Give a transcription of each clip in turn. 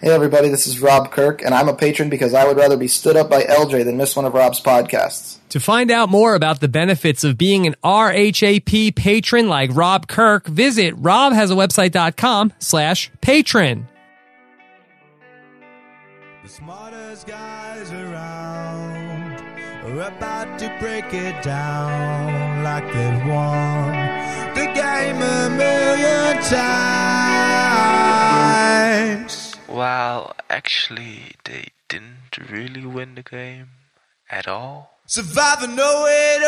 Hey everybody, this is Rob Kirk, and I'm a patron because I would rather be stood up by LJ than miss one of Rob's podcasts. To find out more about the benefits of being an RHAP patron like Rob Kirk, visit robhasawebsite.com slash patron. The smartest guys around are about to break it down like they've won the game a million times. Well, actually, they didn't really win the game at all. Survivor know it.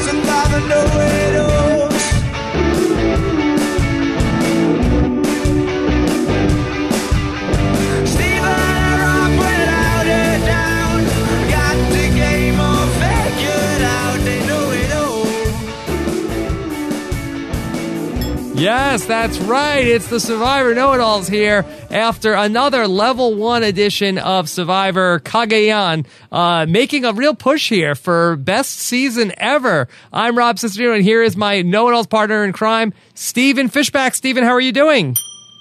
Survivor know it Yes, that's right. It's the Survivor Know It Alls here after another level one edition of Survivor Cagayan, uh, making a real push here for best season ever. I'm Rob Cesternino, and here is my Know It Alls partner in crime, Stephen Fishbach. Stephen, how are you doing?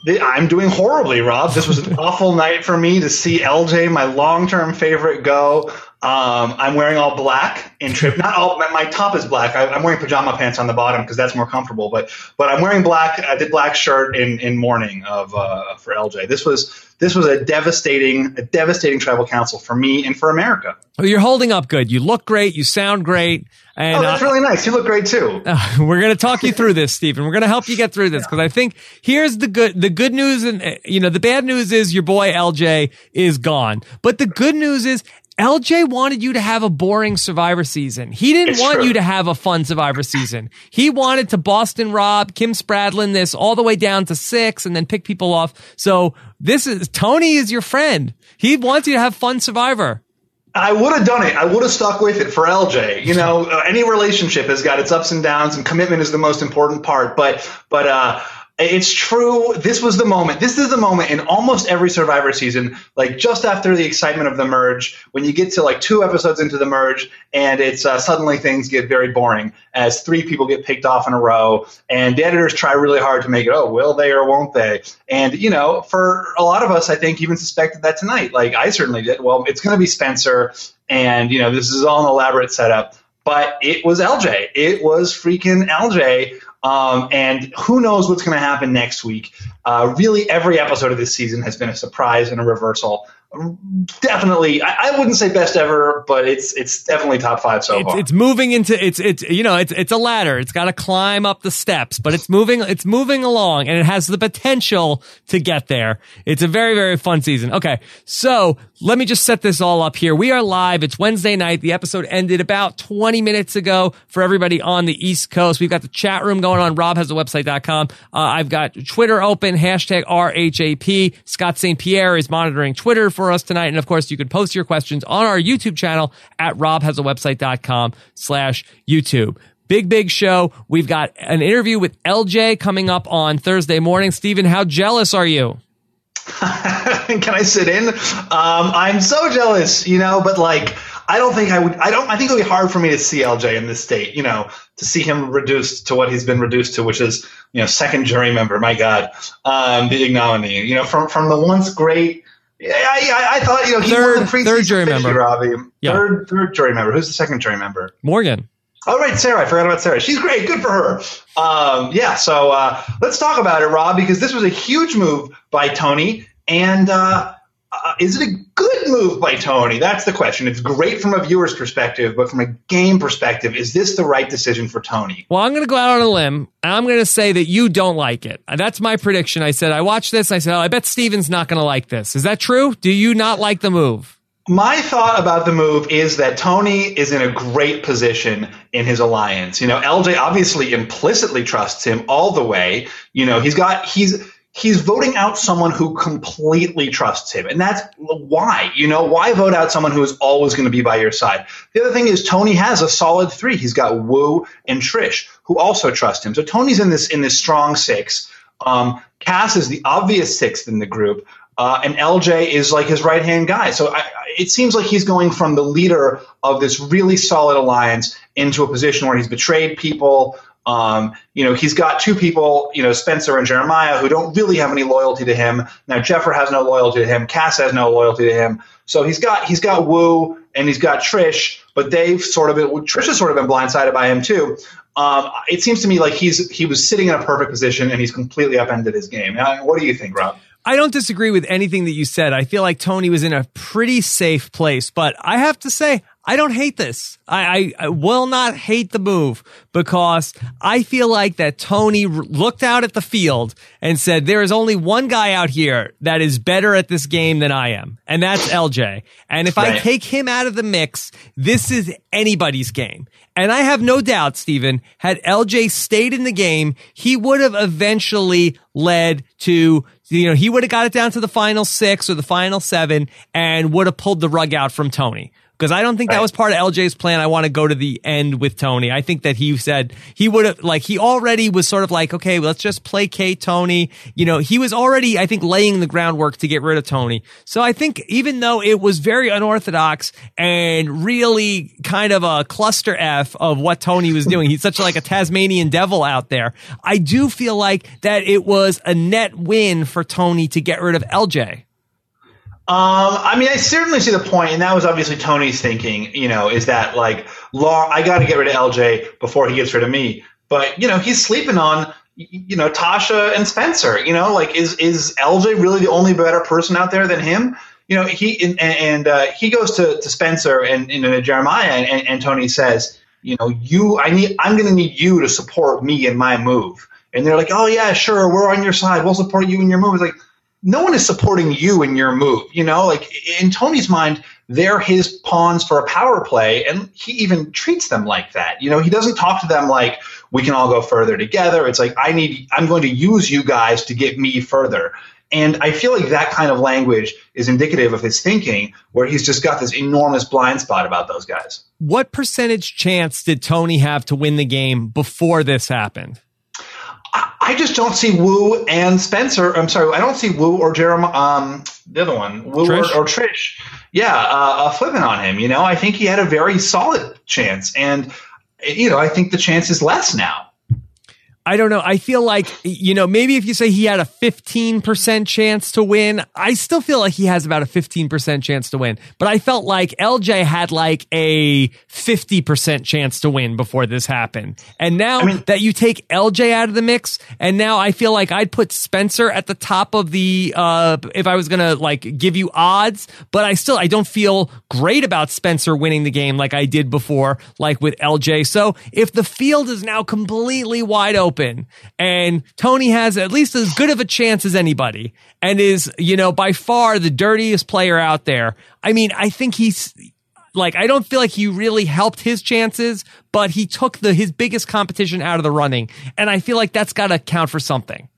I'm doing horribly, Rob. This was an awful night for me to see LJ, my long-term favorite, go. Um, I'm wearing all black in trip. Not all. My, my top is black. I, I'm wearing pajama pants on the bottom because that's more comfortable. But but I'm wearing black. I did black shirt in in mourning of uh, for LJ. This was this was a devastating a devastating tribal council for me and for America. Well, you're holding up good. You look great. You sound great. And oh, that's uh, really nice. You look great too. Uh, we're going to talk you through this, Stephen. We're going to help you get through this because I think here's the good, the good news and, uh, you know, the bad news is your boy LJ is gone. But the good news is LJ wanted you to have a boring survivor season. He didn't It's want true. you to have a fun survivor season. He wanted to Boston Rob, Kim Spradlin this all the way down to six and then pick people off. So this is, Tony is your friend. He wants you to have fun survivor. I would have done it. I would have stuck with it for LJ. You know, uh, any relationship has got its ups and downs, and commitment is the most important part. But, but, uh, it's true. This was the moment. This is the moment in almost every Survivor season, like just after the excitement of the merge, when you get to like two episodes into the merge, and it's uh, suddenly things get very boring as three people get picked off in a row, and the editors try really hard to make it. Oh, will they or won't they? And you know, for a lot of us, I think even suspected that tonight. Like I certainly did. Well, it's going to be Spencer, and you know, this is all an elaborate setup. But it was LJ. It was freaking LJ. Um, and who knows what's going to happen next week? Uh, really, every episode of this season has been a surprise and a reversal. Definitely, I, I wouldn't say best ever, but it's it's definitely top five so it's, far. it's moving into it's it's you know it's it's a ladder. It's got to climb up the steps, but it's moving it's moving along, and it has the potential to get there. It's a very very fun season. Okay, so let me just set this all up here. We are live. It's Wednesday night. The episode ended about 20 minutes ago for everybody on the East Coast. We've got the chat room going on. Rob has a website.com. Uh, I've got Twitter open, hashtag RHAP. Scott St. Pierre is monitoring Twitter for us tonight. And of course, you can post your questions on our YouTube channel at robhasawebsite.com slash YouTube. Big, big show. We've got an interview with LJ coming up on Thursday morning. Stephen, how jealous are you? Can I sit in? Um, I'm so jealous, you know, but like, I don't think I would, I don't, I think it would be hard for me to see LJ in this state, you know, to see him reduced to what he's been reduced to, which is, you know, second jury member. My God, um, the ignominy, you know, from, from the once great, I, I, I thought, you know, he Third- the third jury member. Robbie. Yeah. Third, third jury member. Who's the second jury member? Morgan. Oh, right, Sarah. I forgot about Sarah. She's great. Good for her. Um, yeah, so uh, let's talk about it, Rob, because this was a huge move by Tony. And uh, uh, is it a good move by Tony? That's the question. It's great from a viewer's perspective, but from a game perspective, is this the right decision for Tony? Well, I'm going to go out on a limb and I'm going to say that you don't like it. That's my prediction. I said, I watched this. I said, oh, I bet Stephen's not going to like this. Is that true? Do you not like the move? My thought about the move is that Tony is in a great position in his alliance. You know, LJ obviously implicitly trusts him all the way. You know, he's got he's he's voting out someone who completely trusts him. And that's why, you know, why vote out someone who is always going to be by your side? The other thing is Tony has a solid three. He's got Woo and Trish who also trust him. So Tony's in this in this strong six. Um, Kass is the obvious sixth in the group. Uh, and LJ is like his right hand guy. So I, it seems like he's going from the leader of this really solid alliance into a position where he's betrayed people. Um, you know, he's got two people, you know, Spencer and Jeremiah, who don't really have any loyalty to him. Now, Jefra has no loyalty to him. Kass has no loyalty to him. So he's got he's got Woo and he's got Trish, but they've sort of been Trish has sort of been blindsided by him too. Um, it seems to me like he's he was sitting in a perfect position and he's completely upended his game. Now, what do you think, Rob? I don't disagree with anything that you said. I feel like Tony was in a pretty safe place, but I have to say, I don't hate this. I, I, I, will not hate the move because I feel like that Tony r- looked out at the field and said, there is only one guy out here that is better at this game than I am. And that's LJ. And if right. I take him out of the mix, this is anybody's game. And I have no doubt, Stephen, had LJ stayed in the game, he would have eventually led to you know, he would have got it down to the final six or the final seven and would have pulled the rug out from Tony because I don't think that was part of LJ's plan. I want to go to the end with Tony. I think that he said he would have like he already was sort of like, okay, let's just placate Tony. You know, he was already, I think, laying the groundwork to get rid of Tony. So I think even though it was very unorthodox and really kind of a cluster F of what Tony was doing, he's such like a Tasmanian devil out there. I do feel like that it was a net win for Tony to get rid of LJ. Um, I mean, I certainly see the point, and that was obviously Tony's thinking. You know, is that like, I got to get rid of LJ before he gets rid of me. But you know, he's sleeping on you know Tasha and Spencer. You know, like is is LJ really the only better person out there than him? You know, he and, and uh, he goes to, to Spencer and, and Jeremiah, and, and Tony says, you know, you, I need, I'm going to need you to support me in my move. And they're like, oh yeah, sure, we're on your side. We'll support you in your move. It's like, no one is supporting you in your move. You know, like in Tony's mind, they're his pawns for a power play, and he even treats them like that. You know, he doesn't talk to them like we can all go further together. It's like I need, I'm going to use you guys to get me further. And I feel like that kind of language is indicative of his thinking, where he's just got this enormous blind spot about those guys. What percentage chance did Tony have to win the game before this happened? I just don't see Woo and Spencer. I'm sorry, I don't see Woo or Jeremiah. Um, the other one, Woo Trish? Or, or, Trish. Yeah, uh, uh, flipping on him. You know, I think he had a very solid chance, and you know, I think the chance is less now. I don't know. I feel like, you know, maybe if you say he had a 15% chance to win, I still feel like he has about a 15% chance to win. But I felt like LJ had like a 50% chance to win before this happened. And now I mean, that you take LJ out of the mix, and now I feel like I'd put Spencer at the top of the, uh, if I was going to like give you odds, but I still, I don't feel great about Spencer winning the game like I did before, like with LJ. So if the field is now completely wide open, open and Tony has at least as good of a chance as anybody and is, you know, by far the dirtiest player out there. I mean, I think he's like, I don't feel like he really helped his chances, but he took the, his biggest competition out of the running. And I feel like that's got to count for something.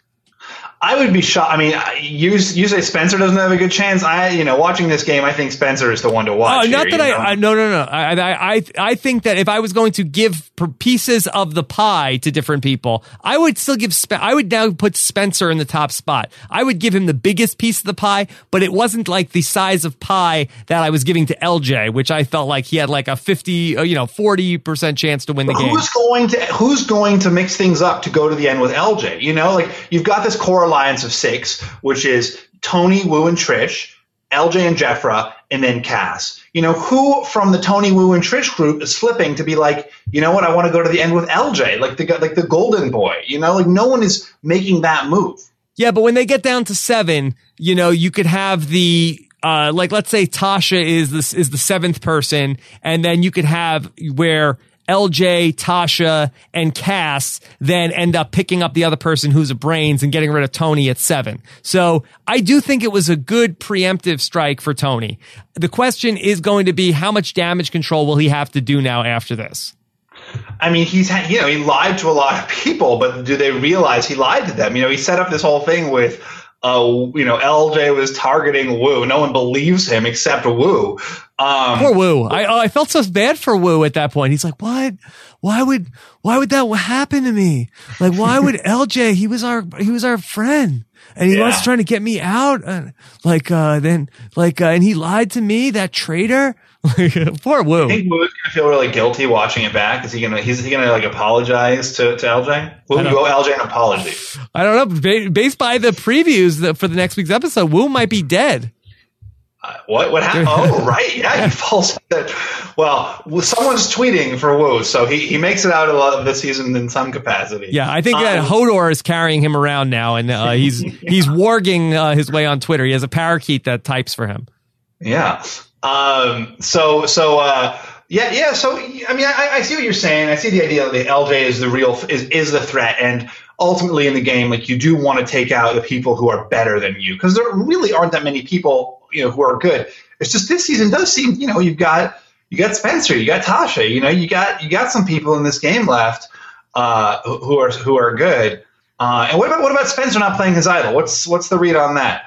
I would be shocked. I mean, you, you say Spencer doesn't have a good chance. I, you know, watching this game, I think Spencer is the one to watch. Oh, not here, that I, I, no, no, no. I, I, I think that if I was going to give pieces of the pie to different people, I would still give. Spe- I would now put Spencer in the top spot. I would give him the biggest piece of the pie, but it wasn't like the size of pie that I was giving to LJ, which I felt like he had like a fifty, uh, you know, forty percent chance to win the game. Who's going to Who's going to mix things up to go to the end with LJ? You know, like you've got this core alliance of six, which is Tony, Woo, and Trish, LJ and Jefra, and then Kass. You know, who from the Tony, Woo and Trish group is flipping to be like, you know what, I want to go to the end with LJ, like the like the golden boy. You know, like no one is making that move. Yeah, but when they get down to seven, you know, you could have the uh, like let's say Tasha is this is the seventh person, and then you could have where LJ, Tasha, and Kass then end up picking up the other person who's a brains and getting rid of Tony at seven. So I do think it was a good preemptive strike for Tony. The question is going to be how much damage control will he have to do now after this? I mean, he's you know he lied to a lot of people, but do they realize he lied to them? You know, he set up this whole thing with uh, you know, LJ was targeting Woo. No one believes him except Woo. Um, Poor Woo. I oh, I felt so bad for Woo at that point. He's like, what? Why would why would that happen to me? Like, why would LJ? He was our he was our friend. And he Yeah. was trying to get me out. Uh, like, uh, then, like, uh, and he lied to me, that traitor. Poor Woo. I think Woo's gonna feel really guilty watching it back. Is he gonna? He's he gonna like apologize to, to LJ? Don't- you owe LJ an apology. I don't know. Based by the previews that for the next week's episode, Woo might be dead. Uh, what what happened? oh, right, yeah, he falls. Well, someone's tweeting for Woo, so he, he makes it out of the season in some capacity. Yeah, I think that Um, Hodor is carrying him around now, and uh, he's he's warging uh, his way on Twitter. He has a parakeet that types for him. Yeah. Um, so, so, uh, yeah, yeah. So, I mean, I, I see what you're saying. I see the idea that LJ is the real, is, is the threat. And ultimately in the game, like you do want to take out the people who are better than you because there really aren't that many people, you know, who are good. It's just this season does seem, you know, you've got, you got Spencer, you got Tasha, you know, you got, you got some people in this game left, uh, who are, who are good. Uh, and what about, what about Spencer not playing his idol? What's, what's the read on that?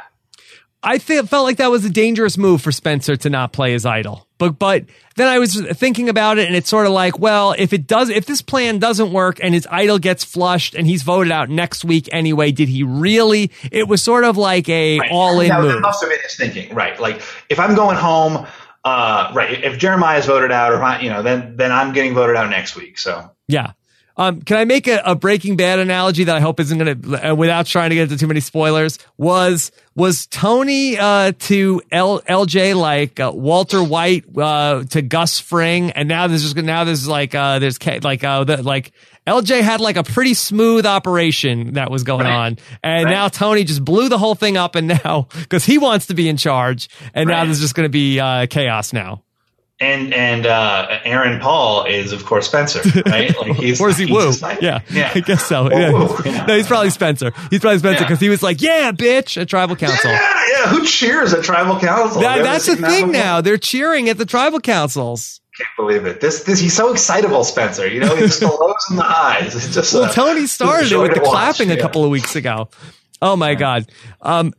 I th- felt like that was a dangerous move for Spencer to not play his idol. But but then I was thinking about it, and it's sort of like, well, if it does, if this plan doesn't work, and his idol gets flushed, and he's voted out next week anyway, did he really? It was sort of like a Right. all in move. That must have been his thinking, right? Like if I'm going home, uh, right? If Jeremiah's voted out, or if I, you know, then then I'm getting voted out next week. So Yeah. Um, can I make a, a Breaking Bad analogy that I hope isn't going to, uh, without trying to get into too many spoilers? Was was Tony uh, to L, LJ like uh, Walter White uh, to Gus Fring, and now there's just now there's like uh, there's like uh, the, like LJ had like a pretty smooth operation that was going Right. on, and Right. now Tony just blew the whole thing up, and now because he wants to be in charge, and now there's just going to be uh, chaos now. And and uh, Aaron Paul is of course Spencer, right? Like he's Or is he Woo? like- Yeah, yeah. I guess so. Yeah. Woo, yeah. No, he's probably Spencer. He's probably Spencer Yeah. because he was like, "Yeah, bitch," at tribal council. Yeah, yeah. Who cheers at tribal council? That- that's the seen that thing now. They're cheering at the tribal councils. Can't believe it. This this he's so excitable, Spencer. You know, he's just the lows and the eyes. It's just Well, uh, Tony started it with the watch. clapping a couple of weeks ago. Oh my god. Um,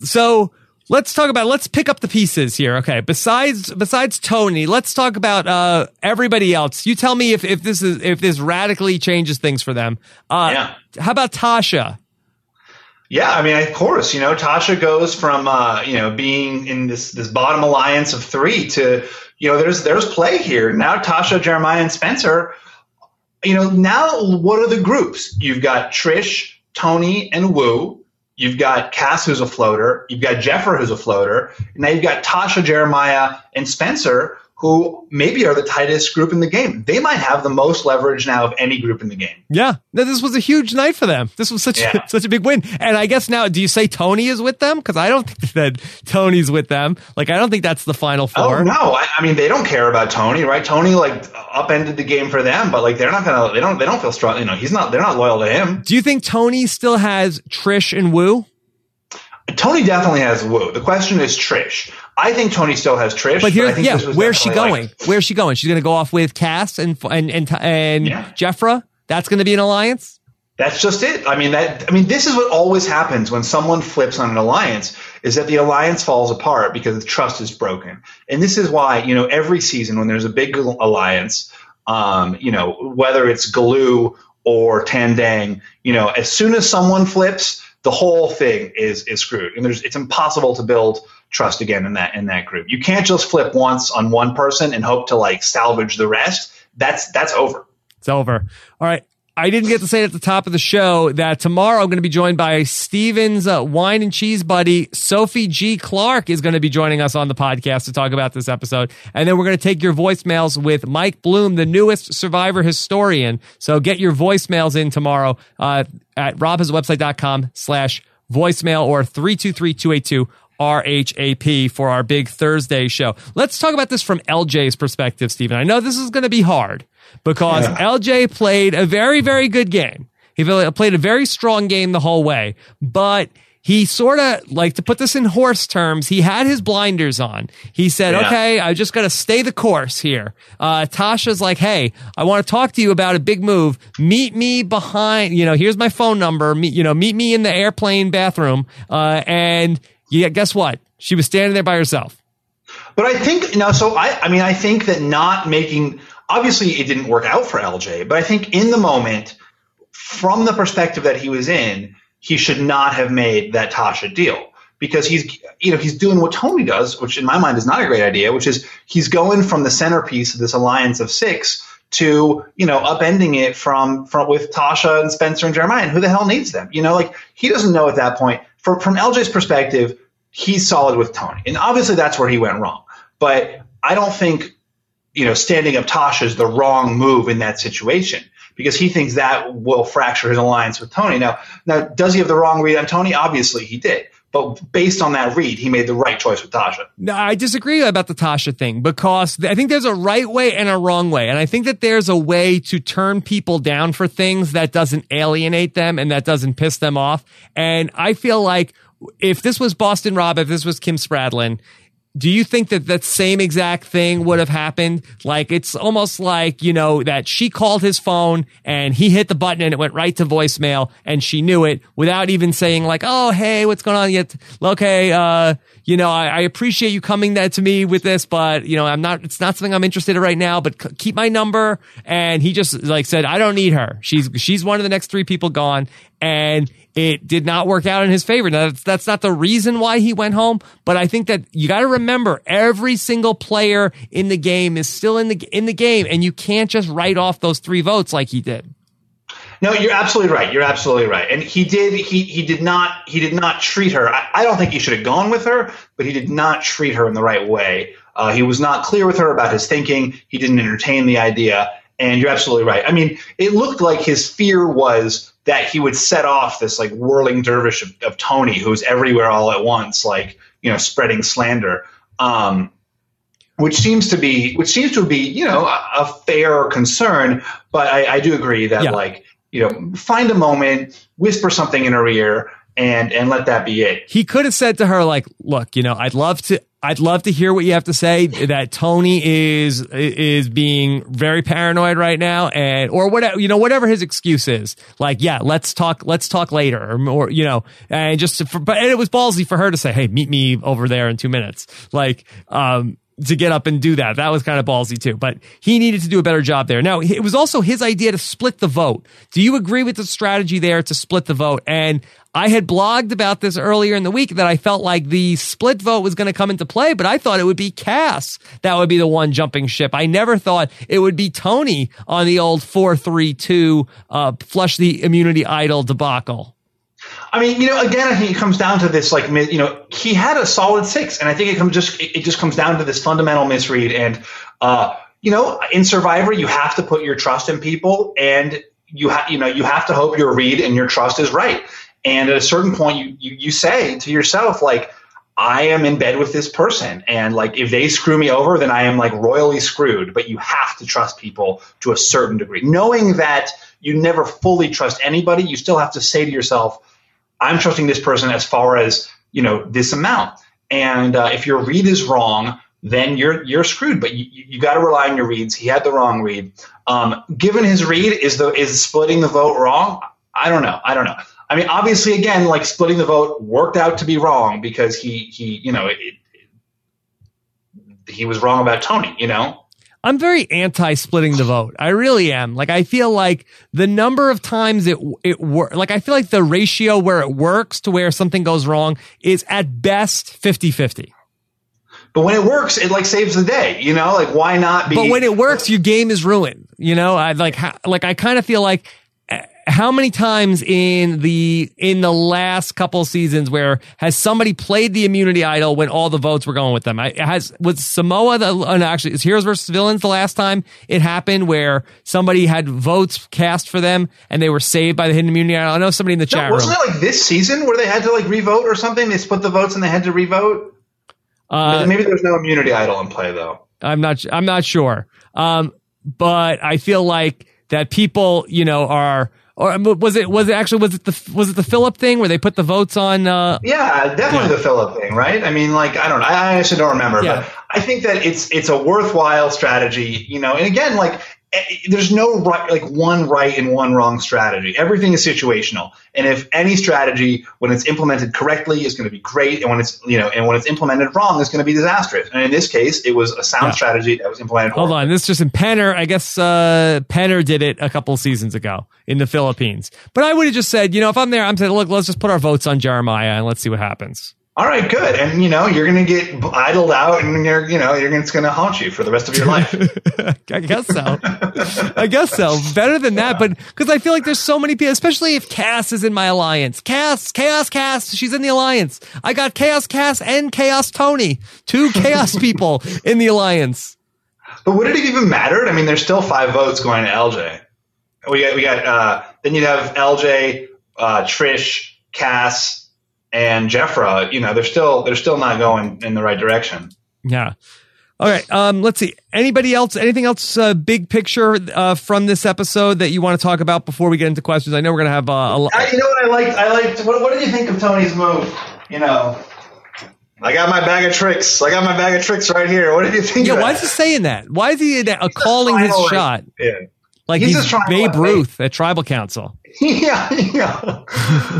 so let's talk about let's pick up the pieces here. Okay. Besides besides Tony, let's talk about uh everybody else. You tell me if if this is if this radically changes things for them. Uh, Yeah. How about Tasha? Yeah, I mean, of course, you know, Tasha goes from uh, you know being in this this bottom alliance of three to you know there's there's play here now. Tasha, Jeremiah, and Spencer. You know, now what are the groups? You've got Trish, Tony, and Woo. You've got Kass, who's a floater. You've got Jefra, who's a floater. Now you've got Tasha, Jeremiah, and Spencer, who maybe are the tightest group in the game. They might have the most leverage now of any group in the game. Yeah, this was a huge night for them. This was such Yeah. such a big win. And I guess now, do you say Tony is with them? Because I don't think that Tony's with them. Like, I don't think that's the final oh, four. Oh no! I, I mean, they don't care about Tony, right? Tony like upended the game for them, but like they're not gonna, they don't, they don't feel strong. You know, he's not, they're not loyal to him. Do you think Tony still has Trish and Woo? Tony definitely has Woo. The question is Trish. I think Tony still has Trish, But here, I think yeah, where's she going? like- Where's she going? She's going to go off with Kass and and and and Yeah. Jefra. That's going to be an alliance. That's just it. I mean that. I mean, this is what always happens when someone flips on an alliance: is that the alliance falls apart because the trust is broken. And this is why you know every season when there's a big alliance, um, you know whether it's Galu or Tandang, you know as soon as someone flips, the whole thing is is screwed, and there's it's impossible to build trust again in that in that group. You can't just flip once on one person and hope to like salvage the rest. That's that's over. It's over. All right. I didn't get to say it at the top of the show that tomorrow I'm going to be joined by Stephen's uh, wine and cheese buddy, Sophie G. Clarke, is going to be joining us on the podcast to talk about this episode. And then we're going to take your voicemails with Mike Bloom, the newest survivor historian. So get your voicemails in tomorrow uh, at robhasawebsite.com slash voicemail or 323-282 RHAP for our big Thursday show. Let's talk about this from LJ's perspective, Stephen. I know this is going to be hard because LJ played a very, very good game. He played a very strong game the whole way, but he sort of like to put this in horse terms. He had his blinders on. He said, Yeah. okay, I just got to stay the course here. Uh, Tasha's like, Hey, I want to talk to you about a big move. Meet me behind, you know, here's my phone number. Meet, you know, meet me in the airplane bathroom. Uh, and yeah, guess what? She was standing there by herself. But I think now, so I, I mean, I think that not making obviously it didn't work out for LJ, but I think in the moment, from the perspective that he was in, he should not have made that Tasha deal because he's you know he's doing what Tony does, which in my mind is not a great idea, which is he's going from the centerpiece of this alliance of six to you know upending it from from with Tasha and Spencer and Jeremiah. And who the hell needs them? You know, like he doesn't know at that point. From from LJ's perspective, he's solid with Tony, and obviously that's where he went wrong. But I don't think you know standing up Tasha is the wrong move in that situation because he thinks that will fracture his alliance with Tony. Now, now does he have the wrong read on Tony? Obviously, he did. But based on that read, he made the right choice with Tasha. No, I disagree about the Tasha thing because I think there's a right way and a wrong way. And I think that there's a way to turn people down for things that doesn't alienate them and that doesn't piss them off. And I feel like if this was Boston Rob, if this was Kim Spradlin, do you think that that same exact thing would have happened? Like it's almost like, you know, that she called his phone and he hit the button and it went right to voicemail and she knew it without even saying like, Oh, hey, what's going on? Yet, okay. Uh, you know, I, I appreciate you coming that to me with this, but you know, I'm not, it's not something I'm interested in right now, but c- keep my number. And he just like said, I don't need her. She's, she's one of the next three people gone. And it did not work out in his favor. Now, that's, that's not the reason why he went home, but I think that you got to remember every single player in the game is still in the, in the game and you can't just write off those three votes like he did. No, you're absolutely right. You're absolutely right. And he did he he did not he did not treat her. I, I don't think he should have gone with her, but he did not treat her in the right way. Uh, he was not clear with her about his thinking. He didn't entertain the idea. And you're absolutely right. I mean, it looked like his fear was that he would set off this like whirling dervish of, of Tony, who's everywhere all at once, like you know, spreading slander. Um, which seems to be which seems to be you know a, a fair concern, but I, I do agree that Yeah. like you know find a moment, whisper something in her ear, and and let that be it. he could have said to her like look you know i'd love to i'd love to hear what you have to say that tony is is being very paranoid right now and or whatever you know whatever his excuse is. Like yeah let's talk let's talk later or, or you know and just for, but and it was ballsy for her to say hey meet me over there in two minutes. Like um to get up and do that. That was kind of ballsy too, but he needed to do a better job there. Now, it was also his idea to split the vote. Do you agree with the strategy there to split the vote? And I had blogged about this earlier in the week that I felt like the split vote was going to come into play, but I thought it would be Kass that would be the one jumping ship. I never thought it would be Tony on the old 4-3-2 uh, flush the immunity idol debacle. I mean, you know, again, I think it comes down to this, like, you know, he had a solid six, and I think it comes just it just comes down to this fundamental misread. And, uh, you know, in Survivor, you have to put your trust in people, and you have, you know, you have to hope your read and your trust is right. And at a certain point, you you, you say to yourself, like, I am in bed with this person, and like, if they screw me over, then I am like royally screwed. But you have to trust people to a certain degree, knowing that you never fully trust anybody. You still have to say to yourself. I'm trusting this person as far as you know this amount. And uh, if your read is wrong, then you're you're screwed. But you, you got to rely on your reads. He had the wrong read. Um, given his read, is the is splitting the vote wrong? I don't know. I don't know. I mean, obviously, again, like splitting the vote worked out to be wrong because he he you know it, it, he was wrong about Tony. You know. I'm very anti splitting the vote. I really am. Like I feel like the number of times it it work like I feel like the ratio where it works to where something goes wrong is at best 50-50. But when it works, it like saves the day. You know, like why not be? But when it works, your game is ruined. You know, I like how, like I kind of feel like how many times in the in the last couple seasons where has somebody played the immunity idol when all the votes were going with them? I, has was Samoa the oh, no, actually is Heroes versus Villains the last time it happened where somebody had votes cast for them and they were saved by the hidden immunity idol? I know somebody in the No, chat room. wasn't it like this season where they had to like revote or something? They split the votes and they had to revote. Uh, Maybe there's no immunity idol in play though. I'm not. I'm not sure. Um, but I feel like that people, you know, are. Or was it? Was it actually? Was it the? Was it the Philip thing where they put the votes on? Uh, Yeah, definitely the Philip thing, right? I mean, like I don't know, I, I actually don't remember, Yeah. but I think that it's it's a worthwhile strategy, you know. And again, like there's no right, like one right and one wrong strategy. Everything is situational, and if any strategy, when it's implemented correctly, is going to be great, and when it's you know, and when it's implemented wrong, is going to be disastrous. And in this case, it was a sound Yeah. strategy that was implemented. Hold horribly. on, this is just in Penner. I guess uh, Penner did it a couple seasons ago in the Philippines. But I would have just said, you know, if I'm there, I'm saying, look, let's just put our votes on Jeremiah and let's see what happens. All right, good. And you know, you're going to get idled out, and you're you know, you're gonna, it's going to haunt you for the rest of your life. I guess so. I guess so. Better than that, but because I feel like there's so many people, especially if Kass is in my alliance. Kass, Chaos Kass, she's in the alliance. I got Chaos Kass and Chaos Tony, two Chaos people in the alliance. But would it have even mattered? I mean, there's still five votes going to LJ. We got, we got, uh, then you'd have LJ, uh, Trish, Kass, and Jefra. You know, they're still, they're still not going in the right direction. Yeah. All right. Um, let's see. Anybody else? Anything else? Uh, big picture uh, from this episode that you want to talk about before we get into questions? I know we're gonna have uh, a. lo- I, you know what I liked? I liked, what, what did you think of Tony's move? You know, I got my bag of tricks. I got my bag of tricks right here. What did you think Yeah. of Why that? is he saying that? Why is he uh, calling his trying to, like- shot Yeah. Like He's he's, just trying to, Babe like, Ruth at Tribal Council? yeah, yeah.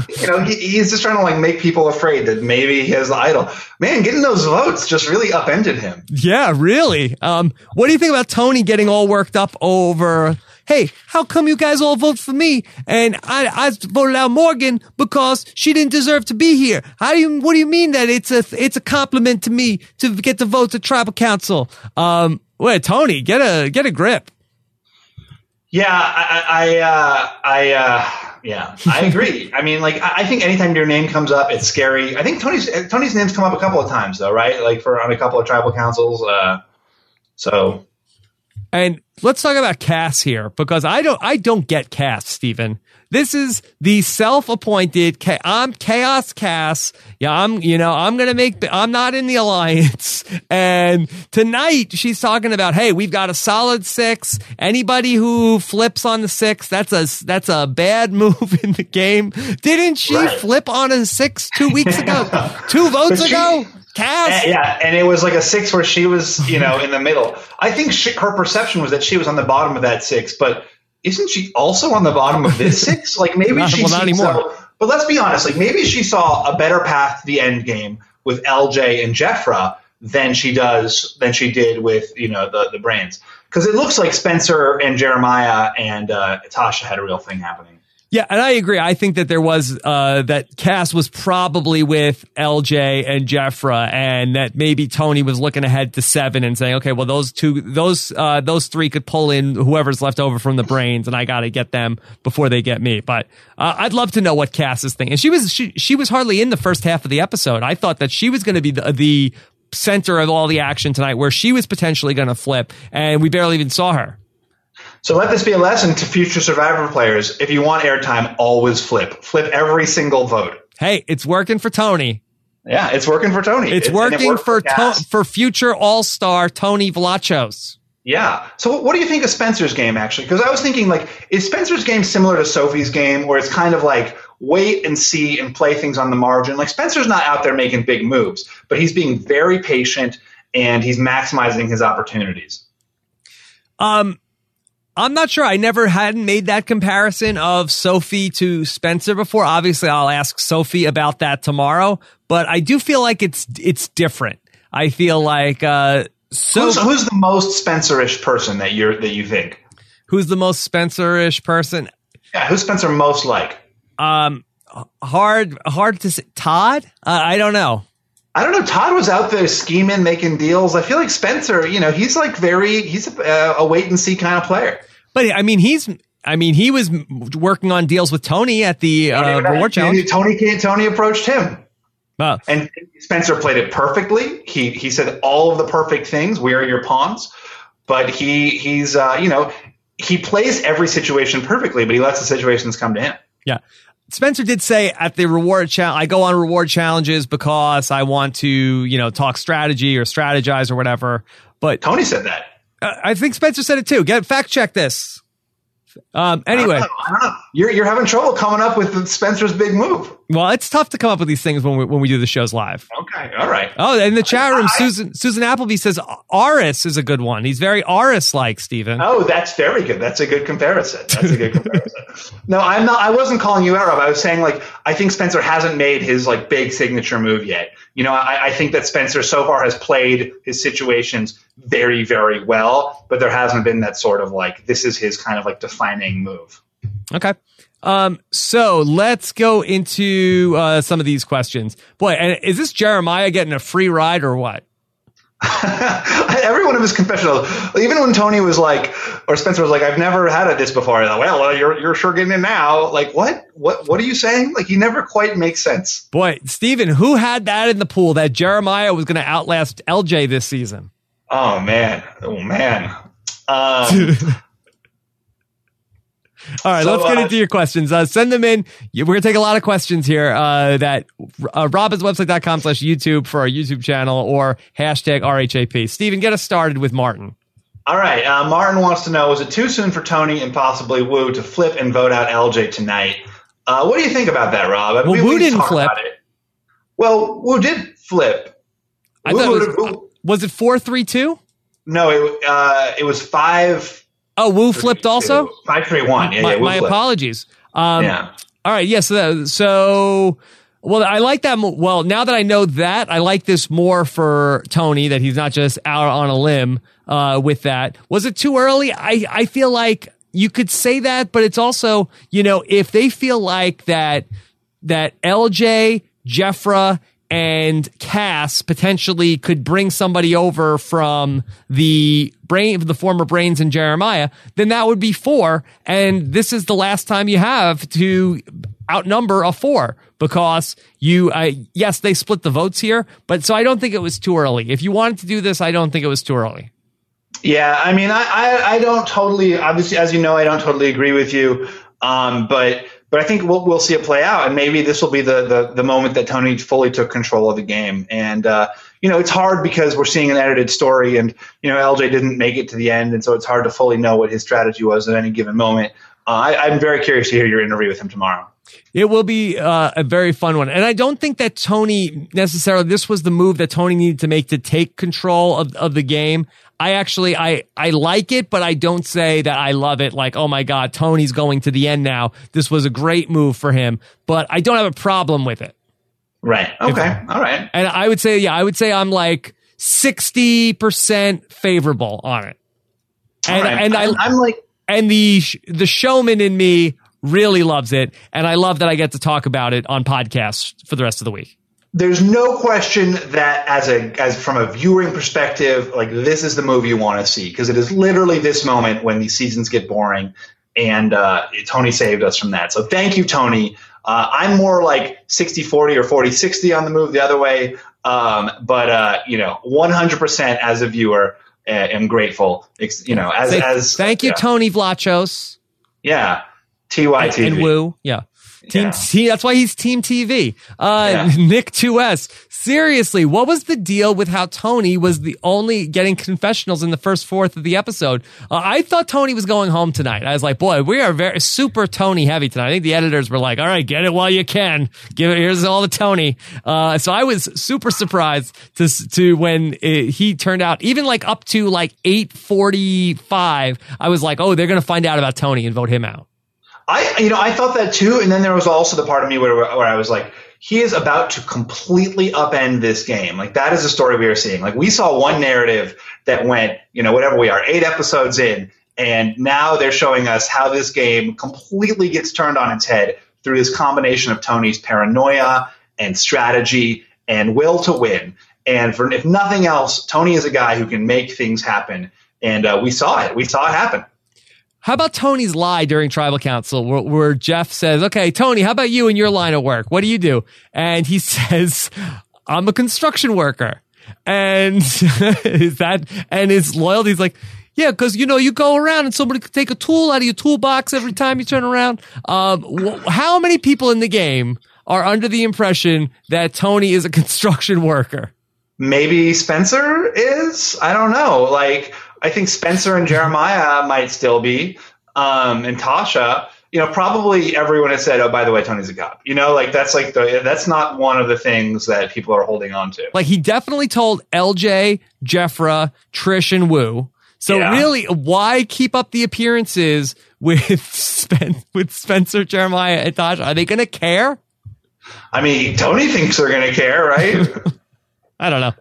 you know, he, he's just trying to like make people afraid that maybe he has the idol. Man, getting those votes just really upended him. Yeah, really. Um, what do you think about Tony getting all worked up over? Hey, how come you guys all vote for me and I, I voted out Morgan because she didn't deserve to be here? How do you? What do you mean that it's a it's a compliment to me to get the votes at tribal council? Um, wait, Tony, get a get a grip. Yeah, I, I, uh, I, uh, yeah, I agree. I mean, like, I I think anytime your name comes up, it's scary. I think Tony's Tony's name's come up a couple of times though, right? Like for on a couple of tribal councils. Uh, so And let's talk about Kass here because I don't I don't get Kass, Stephen. This is the self-appointed Cha- I'm Chaos Kass. Yeah, I'm you know, I'm to make I'm not in the alliance. And tonight she's talking about, "Hey, we've got a solid 6. Anybody who flips on the 6, that's a that's a bad move in the game." Didn't she Right. flip on a 6 2 weeks ago? 2 votes she- ago? Kass? And- yeah, and it was like a six where she was, you know, in the middle. I think she, her perception was that she was on the bottom of that six, but isn't she also on the bottom of this six? Like maybe Not- she well, not anymore. so- but let's be honest, like maybe she saw a better path to the end game with LJ and Jefra than she does than she did with you know the the brains because it looks like Spencer and Jeremiah and uh, Tasha had a real thing happening. Yeah, and I agree. I think that there was uh, that Kass was probably with LJ and Jefra, and that maybe Tony was looking ahead to seven and saying, "Okay, well those two, those uh, those three could pull in whoever's left over from the brains, and I got to get them before they get me." But uh, I'd love to know what Kass's thing. And she was she she was hardly in the first half of the episode. I thought that she was going to be the, the center of all the action tonight, where she was potentially going to flip, and we barely even saw her. So let this be a lesson to future Survivor players. If you want airtime, always flip. Flip every single vote. Hey, it's working for Tony. Yeah, it's working for Tony. It's It- and it working for to- for future All Star Tony Vlachos. Yeah. So what do you think of Spencer's game actually? Because I was thinking like, is Spencer's game similar to Sophie's game, where it's kind of like wait and see and play things on the margin? Like Spencer's not out there making big moves, but he's being very patient and he's maximizing his opportunities. Um, I'm not sure. I never hadn't made that comparison of Sophie to Spencer before. Obviously, I'll ask Sophie about that tomorrow. But I do feel like it's it's different. I feel like uh, so Who's, who's the most Spencer-ish person that you're that you think? who's the most Spencer-ish person? Yeah, who's Spencer most like? Um, hard hard to say. Todd? Uh, I don't know. I don't know. Todd was out there scheming, making deals. I feel like Spencer, you know, he's like very, he's a, a wait and see kind of player. But I mean, he's. I mean, he was working on deals with Tony at the uh, reward challenge. Tony, Tony, Tony approached him. And Spencer played it perfectly. He he said all of the perfect things. We are your pawns. But he he's uh, you know he plays every situation perfectly, but he lets the situations come to him. Yeah. Spencer did say at the reward challenge, I go on reward challenges because I want to, you know, talk strategy or strategize or whatever. But Tony said that. Uh, I think Spencer said it too. Get fact check this. Um, anyway, I don't know. You're you're having trouble coming up with Spencer's big move. well, it's tough to come up with these things when we when we do the shows live. Okay, all right. Oh, in the chat room, I- Susan Susan Appleby says Aras is a good one. He's very Aras like, Stephen. Oh, that's very good. That's a good comparison. That's a good comparison. no, I'm not. I wasn't calling you out. Rob. I was saying like I think Spencer hasn't made his like big signature move yet. You know, I, I think that Spencer so far has played his situations very, very well, but there hasn't been that sort of like this is his kind of like defining move. Okay. Um, so let's go into uh, some of these questions. Boy, and is this Jeremiah getting a free ride or what? Every one of his confessionals, even when Tony was like, or Spencer was like, "I've never had this before." Like, well, uh, you're you're sure getting it now. Like, what? What? What are you saying? Like, he never quite makes sense. Boy, Stephen, who had that in the pool that Jeremiah was going to outlast LJ this season? Oh man, oh man. Um, All right, So, let's get uh, into your questions. Uh, send them in. We're going to take a lot of questions here uh, that uh, robhasawebsite.com slash YouTube for our YouTube channel or hashtag RHAP. Stephen, get us started with Martin. all right, uh, Martin wants to know: Is it too soon for Tony and possibly Woo to flip and vote out LJ tonight? Uh, what do you think about that, Rob? I Well, mean, Woo we didn't flip. Well, Woo did flip. I Woo thought it was, Woo- was it 432? no, it uh, it was five. Oh, Woo flipped also? Five three one. Yeah, my yeah, my apologies. Um, Yeah. All right. Yes. Yeah, so, so, well, I like that. mo- Well, now that I know that, I like this more for Tony that he's not just out on a limb uh, with that. Was it too early? I, I feel like you could say that, but it's also, you know, if they feel like that, that LJ, Jefra, and Kass potentially could bring somebody over from the brain, the former brains and Jeremiah, then that would be four. And this is the last time you have to outnumber a four because you, uh, yes, they split the votes here, but so I don't think it was too early. If you wanted to do this, I don't think it was too early. Yeah, I mean, I, I, I don't totally, obviously, as you know, I don't totally agree with you. Um, but, but I think we'll, we'll see it play out. And maybe this will be the, the, the moment that Tony fully took control of the game. And, uh, you know, it's hard because we're seeing an edited story and, you know, LJ didn't make it to the end. And so it's hard to fully know what his strategy was at any given moment. Uh, I, I'm very curious to hear your interview with him tomorrow. It will be uh, a very fun one. And I don't think that Tony necessarily, this was the move that Tony needed to make to take control of, of the game. I actually, I, I like it, but I don't say that I love it. Like, oh my God, Tony's going to the end now. This was a great move for him, but I don't have a problem with it. Right. Okay. All right. And I would say, yeah, I would say I'm like 60% favorable on it. And, right. and I, I'm, I'm like, and the the showman in me really loves it, and I love that I get to talk about it on podcasts for the rest of the week. There's no question that as a as from a viewing perspective, like this is the movie you want to see because it is literally this moment when these seasons get boring, and uh, Tony saved us from that. So thank you, Tony. Uh, I'm more like 60-40 or 40-60 on the move the other way, um, but uh, you know, 100% as a viewer, uh, am grateful. You know, as Say- as thank you, yeah, Tony Vlachos Yeah, TYTV. and Woo. Yeah. Team Yeah. T, that's why he's Team TV. Uh, Yeah. Nick 2S. Seriously, what was the deal with how Tony was the only getting confessionals in the first fourth of the episode? Uh, I thought Tony was going home tonight. I was like, boy, we are very super Tony heavy tonight. I think the editors were like, all right, get it while you can. Give it. Here's all the Tony. Uh, so I was super surprised to to when it, he turned out even like up to like 845. I was like, oh, they're going to find out about Tony and vote him out. I, you know, I thought that too, and then there was also the part of me where, where I was like, he is about to completely upend this game. Like that is the story we are seeing. Like we saw one narrative that went, you know, whatever we are, eight episodes in, and now they're showing us how this game completely gets turned on its head through this combination of Tony's paranoia and strategy and will to win. And for if nothing else, Tony is a guy who can make things happen, and uh, we saw it. We saw it happen. How about Tony's lie during tribal council where, where Jeff says, okay, Tony, how about you in your line of work? What do you do? And he says, I'm a construction worker. And is that, and his loyalty's like, yeah, because you know you go around and somebody could take a tool out of your toolbox every time you turn around. Um, wh- how many people in the game are under the impression that Tony is a construction worker? maybe Spencer is. I don't know. Like I think Spencer and Jeremiah might still be. um, and Tasha, you know, probably everyone has said, "Oh, by the way, Tony's a cop." You know, like that's like the that's not one of the things that people are holding on to. Like he definitely told LJ, Jefra, Trish, and Woo. So Yeah. really, why keep up the appearances with Spen- with Spencer, Jeremiah, and Tasha? Are they going to care? I mean, Tony thinks they're going to care, right? I don't know.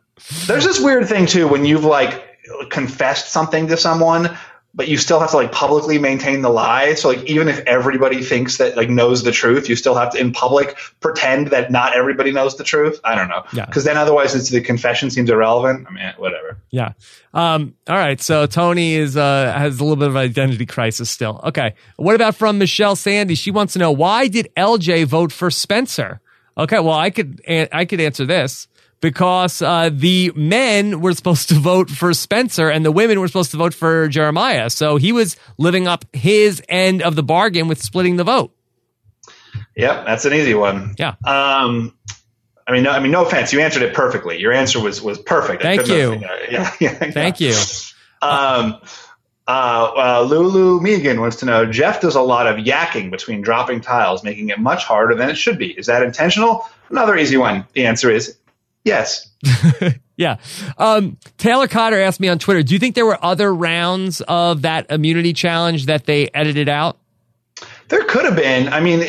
There's this weird thing too when you've like confessed something to someone, but you still have to like publicly maintain the lie. So like even if everybody thinks that like knows the truth, you still have to in public pretend that not everybody knows the truth. I don't know. Yeah. Because then otherwise it's the confession seems irrelevant. I mean, whatever. Yeah. Um, all right. So Tony is uh, has a little bit of an identity crisis still. Okay. What about from Michelle Sandy? She wants to know why did LJ vote for Spencer? Okay. Well, I could I could answer this because uh, the men were supposed to vote for Spencer and the women were supposed to vote for Jeremiah. So he was living up his end of the bargain with splitting the vote. Yep, that's an easy one. Yeah. Um, I mean, no, I mean, no offense. You answered it perfectly. Your answer was was perfect. Thank you. yeah, yeah, Thank yeah. you. Um, uh, uh, Lulu Megan wants to know Jeff does a lot of yakking between dropping tiles, making it much harder than it should be. Is that intentional? Another easy one. The answer is yes. Yeah. Um, Taylor Cotter asked me on Twitter, do you think there were other rounds of that immunity challenge that they edited out? There could have been. I mean, it,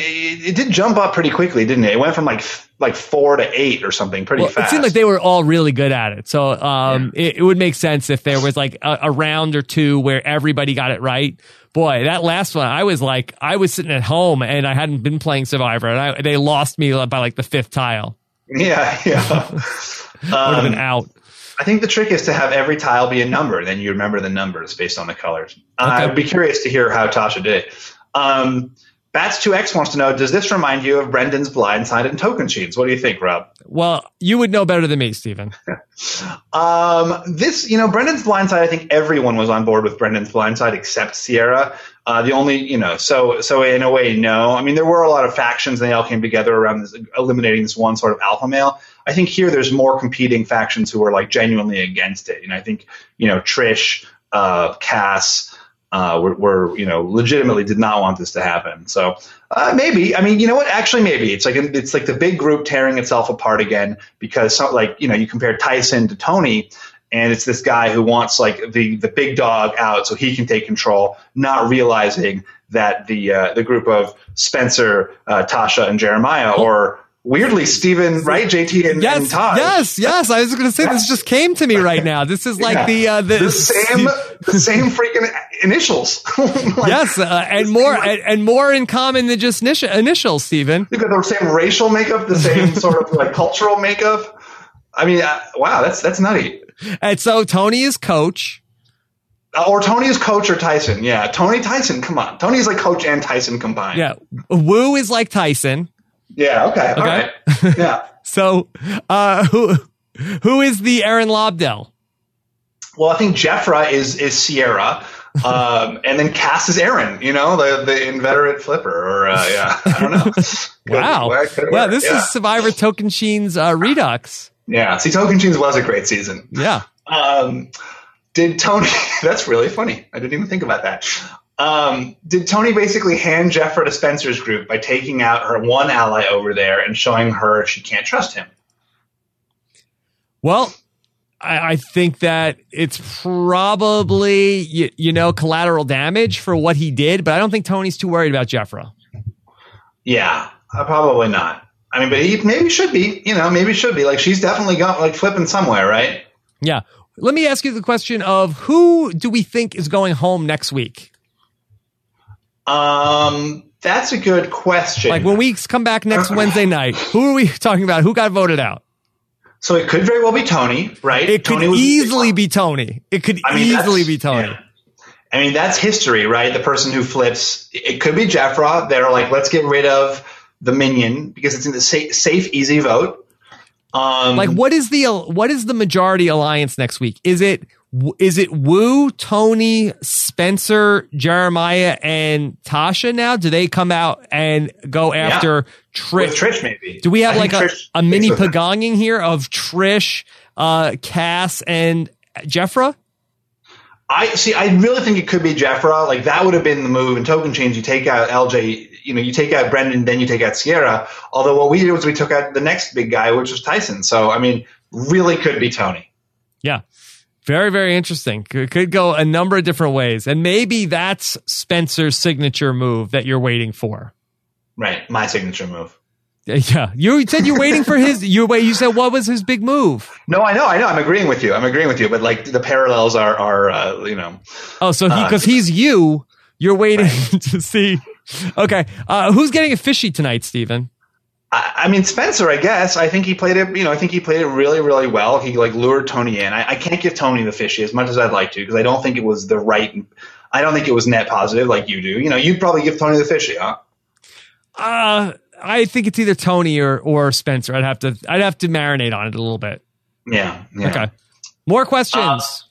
it did jump up pretty quickly, didn't it? It went from like like four to eight or something pretty Well, fast. it seemed like they were all really good at it. So um, it, it would make sense if there was like a, a round or two where everybody got it right. Boy, that last one, I was like, I was sitting at home and I hadn't been playing Survivor, and I, they lost me by like the fifth tile. Yeah, yeah. Would have been Um, out. I think the trick is to have every tile be a number, then you remember the numbers based on the colors. Uh, I'd be curious to hear how Tasha did. Um, Bats2X wants to know Does this remind you of Brendan's Blindside and Tocantins? What do you think, Rob? Well, you would know better than me, Stephen. Um, this, you know, Brendan's Blindside, I think everyone was on board with Brendan's Blindside except Sierra. Uh, the only, you know, so so in a way, no. I mean, there were a lot of factions, and they all came together around this, eliminating this one sort of alpha male. I think here there's more competing factions who are like genuinely against it, and I think you know Trish, uh, Kass. Uh, were, were you know legitimately did not want this to happen. So uh, maybe I mean you know what? Actually maybe. It's like it's like the big group tearing itself apart again because some, like you know you compare Tyson to Tony and it's this guy who wants like the the big dog out so he can take control, not realizing that the uh, the group of Spencer, uh, Tasha, and Jeremiah or weirdly Stephen right JT and, and Yes, Todd yes, yes. I was going to say this just came to me right now. This is like Yeah. the uh, the, the same the same freaking initials. Like, yes, uh, and more and, and more in common than just initi- initials, Stephen. You've got the same racial makeup, the same sort of like cultural makeup. I mean, uh, wow, that's that's nutty. And so Tony is coach. Uh, or Tony is coach or Tyson. Yeah, Tony Tyson. Come on, Tony's like coach and Tyson combined. Yeah, Woo is like Tyson. Yeah. Okay. All Okay. right. Yeah. So uh, who who is the Erinn Lobdell? Well, I think Jefra is is Sierra, um, and then Kass is Aaron. You know, the the inveterate flipper. Or uh, yeah, I don't know. Wow, well, wow, work, this yeah. is Survivor Tocantins uh, Redux. yeah. See, Tocantins was a great season. Yeah, Um, did Tony? That's really funny. I didn't even think about that. Um, did Tony basically hand Jefra to Spencer's group by taking out her one ally over there and showing her she can't trust him? Well, I, I think that it's probably you, you know collateral damage for what he did, but I don't think Tony's too worried about Jefra. Yeah, uh, probably not. I mean, but he maybe should be. You know, maybe should be. Like she's definitely got like flipping somewhere, right? Yeah. Let me ask you the question of who do we think is going home next week? Um, that's a good question. Like when we come back next Wednesday night, who are we talking about? Who got voted out? so it could very well be Tony, right? It could Tony was- easily be Tony. It could I mean, easily be Tony. yeah. I mean, that's history, right? The person who flips. It could be Jefra. They're like, let's get rid of the minion because it's in the safe, safe easy vote. Um, Like what is the what is the majority alliance next week? Is it is it Woo, Tony, Spencer, Jeremiah, and Tasha now? Do they come out and go after with Trish? Trish, maybe. Do we have I like a, Trish a mini with pagonging here of Trish, uh, Kass, and Jefra? I see. I really think it could be Jefra. Like that would have been the move. In Tocantins, you take out LJ. You know, you take out Brendan, then you take out Sierra. Although what we did was we took out the next big guy, which was Tyson. So I mean, really could be Tony. Yeah. Very, very interesting. Could, could go a number of different ways. And maybe that's Spencer's signature move that you're waiting for. Right, my signature move. Yeah. You said you're waiting for his you wait you said what was his big move? No, I know, I know. I'm agreeing with you. I'm agreeing with you. But like the parallels are are uh, you know. Oh, so he Uh, because he's you, you're waiting to see. Okay. Uh, who's getting a fishy tonight, Stephen? I, I mean Spencer, I guess. I think he played it. You know, I think he played it really, really well. He like lured Tony in. I, I can't give Tony the fishy as much as I'd like to because I don't think it was the right. I don't think it was net positive like you do. You know, you'd probably give Tony the fishy, huh? Uh I think it's either Tony or or Spencer. I'd have to I'd have to marinate on it a little bit. Yeah. yeah. Okay. More questions.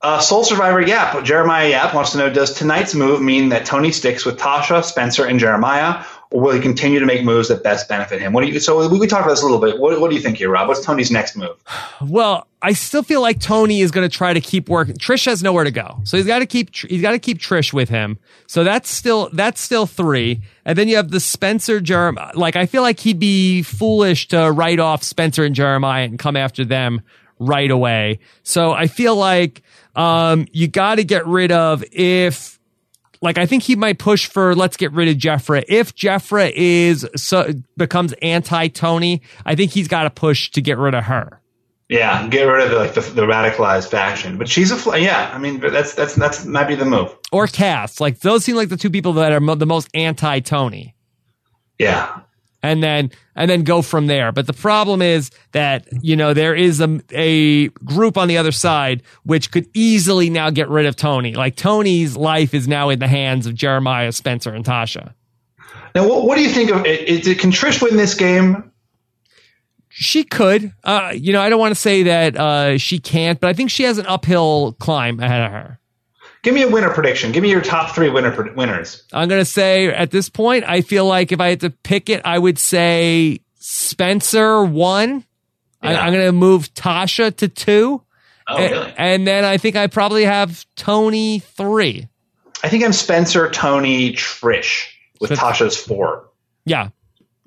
Uh, Soul Survivor Yap, Jeremiah Yap wants to know Does tonight's move mean that Tony sticks with Tasha, Spencer, and Jeremiah, or will he continue to make moves that best benefit him? What do you? So we, we talked about this a little bit. What, what do you think here, Rob? What's Tony's next move? Well, I still feel like Tony is going to try to keep working. Trish has nowhere to go, so he's got to keep he's got to keep Trish with him. So that's still that's still three, and then you have the Spencer Jeremiah. Like I feel like he'd be foolish to write off Spencer and Jeremiah and come after them right away. So I feel like um, you got to get rid of if like I think he might push for let's get rid of Jefra. If Jefra is so becomes anti Tony, I think he's got to push to get rid of her. Yeah, get rid of the, like the, the radicalized faction. But she's a fl- yeah. I mean, that's that's that's might be the move. or Kass. Like those seem like the two people that are mo- the most anti Tony. Yeah, And then and then go from there. But the problem is that you know there is a a group on the other side which could easily now get rid of Tony. Like Tony's life is now in the hands of Jeremiah, Spencer, and Tasha. Now, what, what do you think of it? it? Did can Trish win this game? She could. Uh, you know, I don't want to say that uh, she can't, but I think she has an uphill climb ahead of her. Give me a winner prediction. Give me your top three winner winners. I'm going to say at this point, I feel like if I had to pick it, I would say Spencer one. I, Yeah. I'm going to move Tasha to two. Oh, A- really? And then I think I probably have Tony three. I think I'm Spencer, Tony, Trish with Tasha's four. Yeah.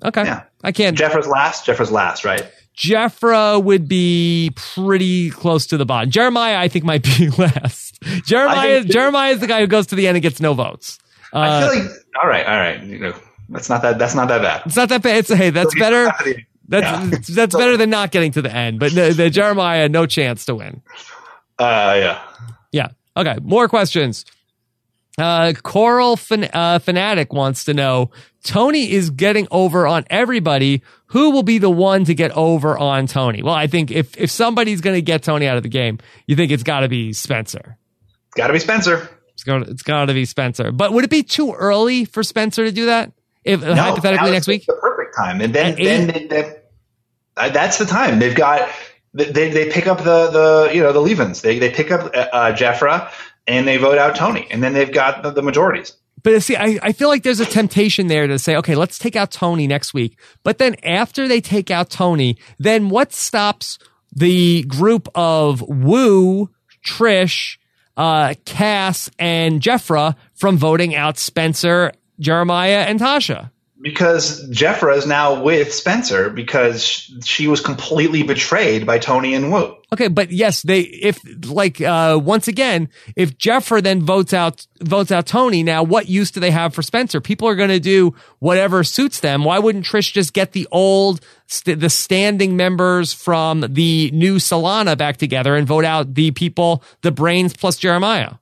Okay. Yeah. I can't. Jefra's last. Jefra's last, right? Jefra would be pretty close to the bottom. Jeremiah, I think, might be last. Jeremiah, Jeremiah is the guy who goes to the end and gets no votes. Uh, I feel like all right, all right. You know, that's not that. That's not that bad. it's not that bad. It's hey, that's better. That's Yeah. that's better than not getting to the end. But the, the Jeremiah, no chance to win. Uh, yeah. Yeah. Okay. More questions. Uh, Coral fan- uh, fanatic wants to know: Tony is getting over on everybody. Who will be the one to get over on Tony? Well, I think if if somebody's going to get Tony out of the game, you think it's got to be Spencer. Got to be Spencer. It's got it's got to be Spencer. But would it be too early for Spencer to do that? If No, hypothetically next week, the perfect time, and then then uh, that's the time they've got. They they pick up the the you know the leavens. They they pick up uh, uh, Jefra and they vote out Tony, and then they've got the, the majorities. But see, I, I feel like there's a temptation there to say, okay, let's take out Tony next week. But then after they take out Tony, then what stops the group of Woo, Trish, uh, Kass, and Jefra from voting out Spencer, Jeremiah, and Tasha? Because Jefra is now with Spencer because she was completely betrayed by Tony and Woo. Okay, but yes, they if like uh once again, if Jefra then votes out votes out Tony, now what use do they have for Spencer? People are going to do whatever suits them. Why wouldn't Trish just get the old st- the standing members from the new Solana back together and vote out the people, the brains plus Jeremiah?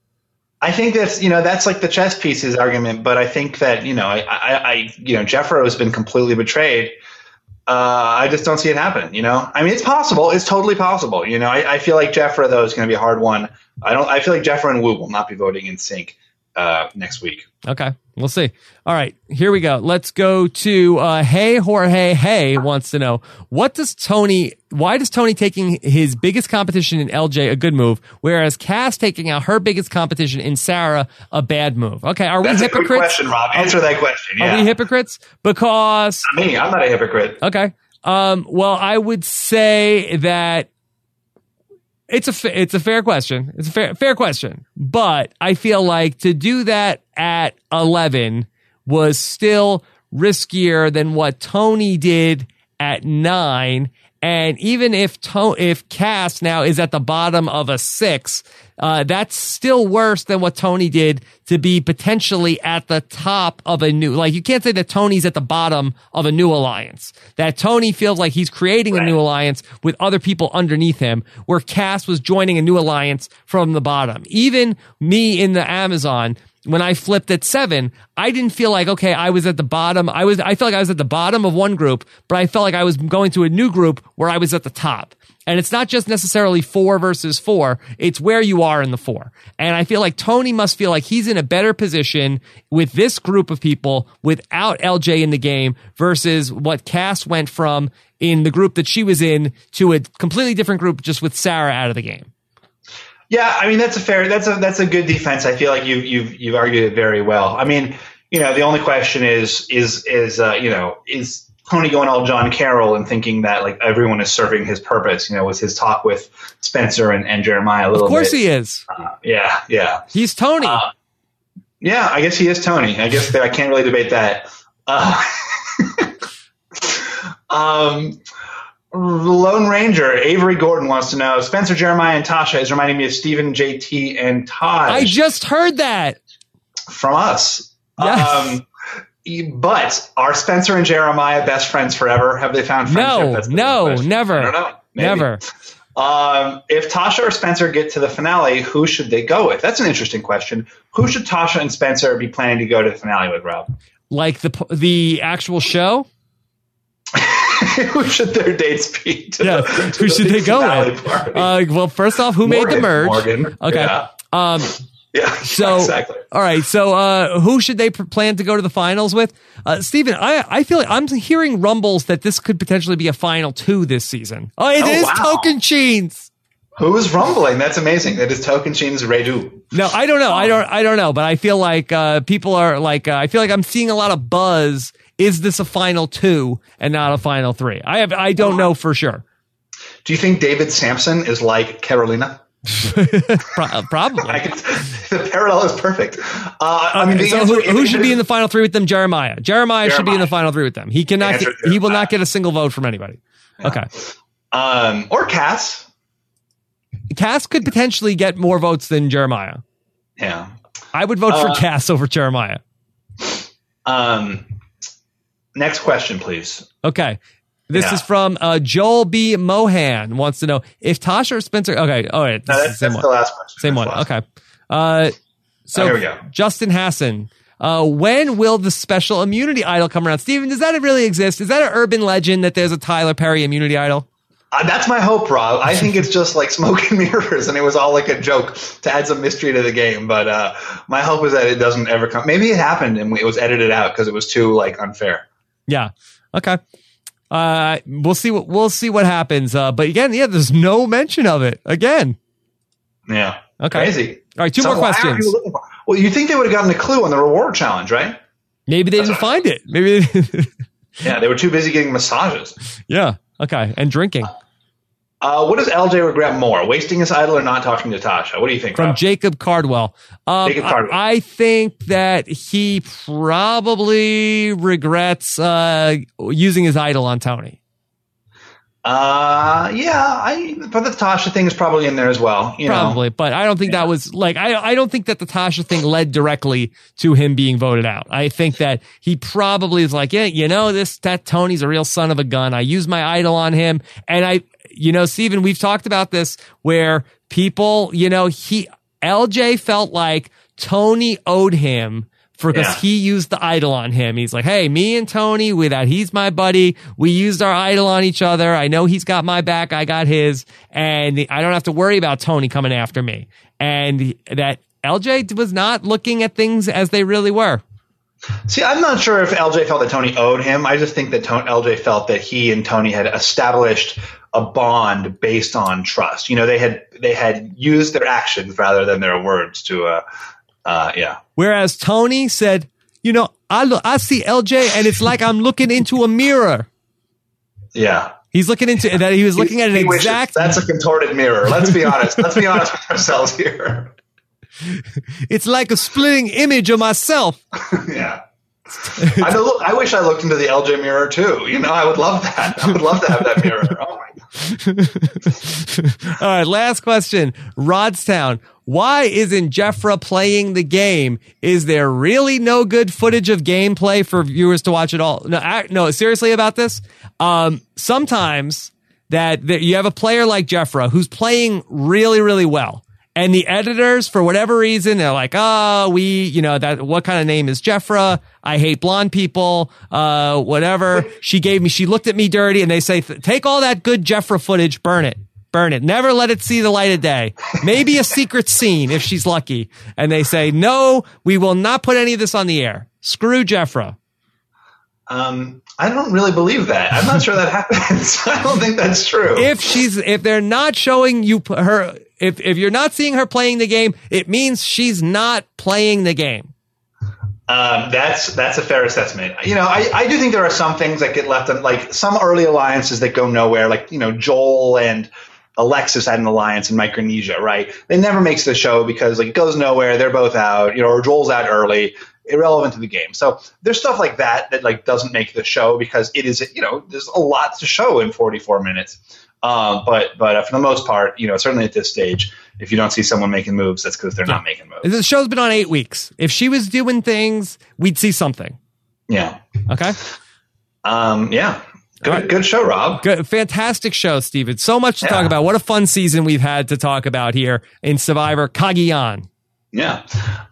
I think that's you know that's like the chess pieces argument, but I think that you know I I, I you know Jefra has been completely betrayed. Uh, I just don't see it happen. You know, I mean, it's possible. It's totally possible. You know, I, I feel like Jefra though is going to be a hard one. I don't. I feel like Jefra and Woo will not be voting in sync uh, next week. Okay, we'll see. All right, here we go. Let's go to uh, Hey Jorge. Hey wants to know what does Tony? Why does Tony taking his biggest competition in LJ a good move, whereas Kass taking out her biggest competition in Sarah a bad move? Okay, are That's we hypocrites? question, Rob. Answer that question. Are we hypocrites? Because Me, I'm not a hypocrite. Okay. Um, well, I would say that It's a it's a fair question. It's a fair fair question. But I feel like to do that at 11 was still riskier than what Tony did at 9 and even if to- if Kass now is at the bottom of a 6, uh, that's still worse than what Tony did to be potentially at the top of a new like you can't say that Tony's at the bottom of a new alliance. That Tony feels like he's creating a new alliance with other people underneath him where Kass was joining a new alliance from the bottom. Even me in the Amazon when I flipped at seven, I didn't feel like, okay, I was at the bottom. I was, I felt like I was at the bottom of one group, but I felt like I was going to a new group where I was at the top. And it's not just necessarily four versus four. It's where you are in the four. And I feel like Tony must feel like he's in a better position with this group of people without LJ in the game versus what Kass went from in the group that she was in to a completely different group just with Sarah out of the game. Yeah, I mean that's a fair that's a that's a good defense. I feel like you you've you've argued it very well. I mean, you know, the only question is is is uh, you know is Tony going all John Carroll and thinking that like everyone is serving his purpose. You know, was his talk with Spencer and, and Jeremiah a little. Bit. Of course bit. he is. Uh, yeah, yeah, He's Tony. Uh, yeah. I guess he is Tony. I guess that I can't really debate that. Uh, um. Lone Ranger Avery Gordon wants to know Spencer Jeremiah and Tasha is reminding me of Stephen JT and Todd I just heard that. from us. Yes. Um, but are Spencer and Jeremiah best friends forever? Have they found friendship? No, no, never. I don't know. Maybe. Never. Um, if Tasha or Spencer get to the finale, who should they go with? That's an interesting question. Who should Tasha and Spencer be planning to go to the finale with, Rob? Like the the actual show. who should their dates be? To Yeah. Who the should they go with? Uh, well, first off, who made the merge? Morgan. Okay. Yeah. Um. yeah. So exactly. all right. So uh, who should they pr- plan to go to the finals with? Uh, Stephen, I I feel like I'm hearing rumbles that this could potentially be a final two this season. Oh, it Oh, is wow. Token Cheens. Who is rumbling? That's amazing. That is Tocantins Redu. No, I don't know. I don't. I don't know. But I feel like uh, people are like. Uh, I feel like I'm seeing a lot of buzz. Is this a final two and not a final three? I have. I don't know for sure. Do you think David Sampson is like Carolina? Probably. I can, the parallel is perfect. Uh, I mean, so who, who should be in the final three with them? Jeremiah. Jeremiah, should be in the final three with them. He cannot. Get, he will not get a single vote from anybody. Okay. um, or Kass? Kass could potentially get more votes than Jeremiah. Yeah. I would vote Uh, for Kass over Jeremiah. Um, next question, please. Okay. This Yeah. is from uh, Joel B. Mohan wants to know if Tasha or Spencer. Okay. All right. This No, is that's, the same one. the last question. Same That's one. Okay. Uh, so Oh, here we go. Justin Hassan. Uh, when will the special immunity idol come around? Stephen, does that really exist? Is that an urban legend that there's a Tyler Perry immunity idol? Uh, that's my hope, Rob. I think it's just like smoke and mirrors, and it was all like a joke to add some mystery to the game. But uh, my hope is that it doesn't ever come. Maybe it happened and it was edited out because it was too like unfair. Yeah. Okay. Uh, we'll see what we'll see what happens. Uh, but again, yeah, there's no mention of it again. Yeah. Okay. Crazy. All right, two So more questions. for- Well, you think they would have gotten a clue on the reward challenge, right? Maybe they That's didn't what- find it. Maybe. They, Yeah, they were too busy getting massages. yeah. Okay. And drinking Uh, what does LJ regret more, wasting his idol or not talking to Tasha? What do you think? from Rob? Jacob Cardwell. Um, Jacob Cardwell. I, I think that he probably regrets uh, using his idol on Tony. Uh, yeah, I but the Tasha thing is probably in there as well. You Probably, know, but I don't think that was like I. I don't think that the Tasha thing led directly to him being voted out. I think that he probably is like, yeah, you know, this that Tony's a real son of a gun. I use my idol on him, and I, you know, Stephen, we've talked about this where people, you know, he LJ felt like Tony owed him for because Yeah. he used the idol on him. He's like, hey, me and Tony, with that, he's my buddy. We used our idol on each other. I know he's got my back. I got his. And I don't have to worry about Tony coming after me. And that LJ was not looking at things as they really were. See, I'm not sure if LJ felt that Tony owed him. I just think that Tony, LJ felt that he and Tony had established a bond based on trust. You know, they had they had used their actions rather than their words to. Uh, uh, yeah. Whereas Tony said, you know, I look, I see LJ and it's like I'm looking into a mirror. Yeah. He's looking into that. He was looking at an He exact. That's a contorted mirror. Let's be honest. Let's be honest with ourselves here. It's like a splitting image of myself. yeah. I, know, look, I wish I looked into the LJ mirror too. You know, I would love that. I would love to have that mirror. Oh my god. All right, last question. Rodstown. Why isn't Jefra playing the game? Is there really no good footage of gameplay for viewers to watch at all? No, I, no, seriously about this. Um, sometimes that, that you have a player like Jefra who's playing really, really well. And the editors, for whatever reason, they're like, oh, we, you know, that, what kind of name is Jefra? I hate blonde people, uh, whatever. She gave me, she looked at me dirty and they say, take all that good Jefra footage, burn it burn it. Never let it see the light of day. Maybe a secret scene if she's lucky. And they say, no, we will not put any of this on the air. Screw Jefra. Um, I don't really believe that. I'm not sure that happens. I don't think that's true. If she's, if they're not showing you her, if, if you're not seeing her playing the game, it means she's not playing the game. Um, that's that's a fair assessment. You know, I, I do think there are some things that get left like some early alliances that go nowhere. Like you know, Joel and Alexis had an alliance in Micronesia, right? It never makes the show because like it goes nowhere. They're both out, you know, or Joel's out early, irrelevant to the game. So there's stuff like that that like doesn't make the show because it is, you know, there's a lot to show in 44 minutes. Um, but but uh, for the most part, you know, certainly at this stage, if you don't see someone making moves, that's because they're not making moves. The show's been on eight weeks. If she was doing things, we'd see something. Yeah. Okay. Um, yeah. Good, good show, Rob. Good, fantastic show, Stephen. So much to Yeah. talk about. What a fun season we've had to talk about here in Survivor Cagayan. Yeah,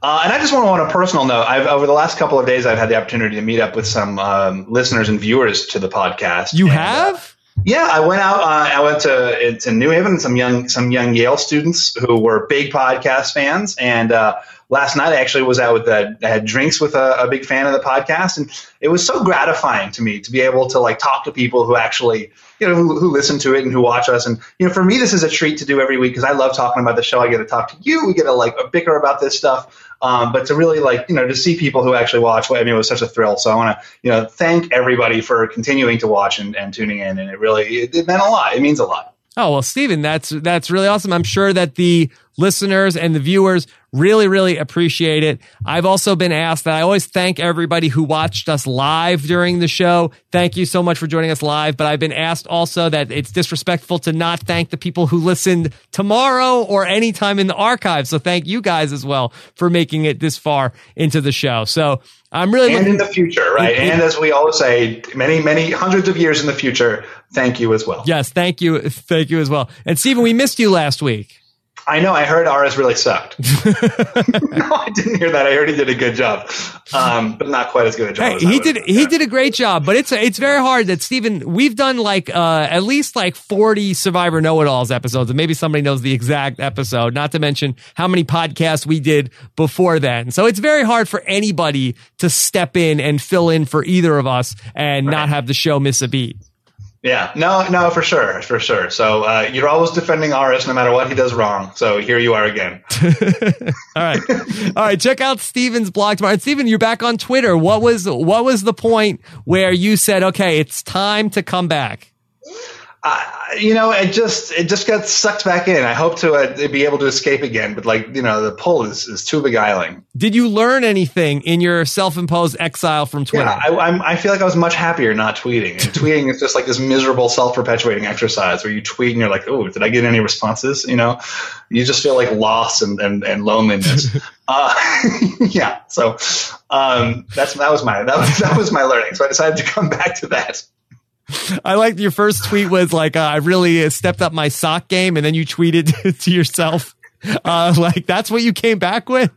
uh, and I just want to, on a personal note, I've over the last couple of days, I've had the opportunity to meet up with some um, listeners and viewers to the podcast. You And, uh, have? Yeah, I went out. Uh, I went to to New Haven. Some young some young Yale students who were big podcast fans, and uh, last night I actually was out with the, I had drinks with a, a big fan of the podcast, and it was so gratifying to me to be able to like talk to people who actually you know who, who listen to it and who watch us. And you know, for me, this is a treat to do every week because I love talking about the show. I get to talk to you. We get to like bicker about this stuff. Um, but to really like you know to see people who actually watch, I mean, it was such a thrill. So I want to you know thank everybody for continuing to watch and, and tuning in, and it really it, it meant a lot. It means a lot. Oh well, Stephen, that's that's really awesome. I'm sure that the listeners and the viewers really, really appreciate it. I've also been asked that I always thank everybody who watched us live during the show. Thank you so much for joining us live. But I've been asked also that it's disrespectful to not thank the people who listened tomorrow or anytime in the archive. So thank you guys as well for making it this far into the show. So I'm really And in the future, right? And as we always say, many, many hundreds of years in the future, thank you as well. Yes, thank you, thank you as well. And Stephen, we missed you last week. I know. I heard RS really sucked. no, I didn't hear that. I heard he did a good job, um, but not quite as good a job. Hey, as he did he did a great job, but it's it's very hard that Stephen, we've done like uh at least like 40 Survivor Know-It-Alls episodes, and maybe somebody knows the exact episode, not to mention how many podcasts we did before then. So it's very hard for anybody to step in and fill in for either of us and not have the show miss a beat. Yeah, no, no, for sure, for sure. So uh, you're always defending RS no matter what he does wrong. So here you are again. All right. All right. Check out Stephen's blog tomorrow. Stephen, you're back on Twitter. What was what was the point where you said, okay, it's time to come back? Uh, you know, it just it just got sucked back in. I hope to uh, be able to escape again, but like you know, the pull is, is too beguiling. Did you learn anything in your self-imposed exile from Twitter? Yeah, I, I'm, I feel like I was much happier not tweeting. And tweeting is just like this miserable self-perpetuating exercise where you tweet and you're like, oh, did I get any responses? You know, you just feel like loss and and, and loneliness. uh, yeah, so um, that's that was my that was that was my learning. So I decided to come back to that. I liked your first tweet was like, uh, I really stepped up my sock game. And then you tweeted to yourself, uh, like, that's what you came back with.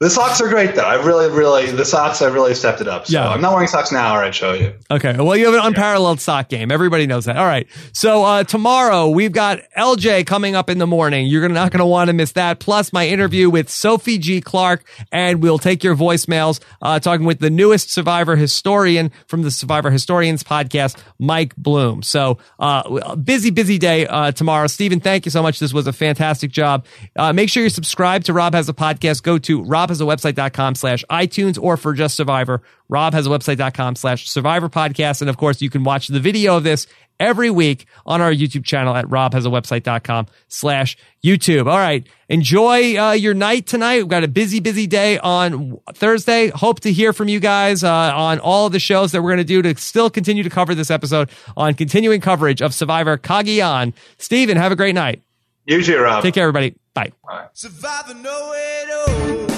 The socks are great though. I really, really the socks. I really stepped it up. So Yeah. I'm not wearing socks now, or I'd show you. Okay. Well, you have an unparalleled sock game. Everybody knows that. All right. So, uh, tomorrow we've got LJ coming up in the morning. You're not going to want to miss that. Plus my interview with Sophie G. Clarke and we'll take your voicemails, uh, talking with the newest Survivor historian from the Survivor Historians podcast, Mike Bloom. So, uh, busy, busy day, uh, tomorrow. Stephen, thank you so much. This was a fantastic job. Uh, make sure you're subscribed to Rob Has a Podcast. Go to Rob has a website.com slash iTunes or for just Survivor, Rob has a website.com slash Survivor podcast. And of course, you can watch the video of this every week on our YouTube channel at robhasawebsite.com slash YouTube. All right. Enjoy uh, your night tonight. We've got a busy, busy day on Thursday. Hope to hear from you guys uh, on all the shows that we're going to do to still continue to cover this episode on continuing coverage of Survivor Cagayan. Stephen, have a great night. You too, Rob. Take care, everybody. Bye. Surviving no way to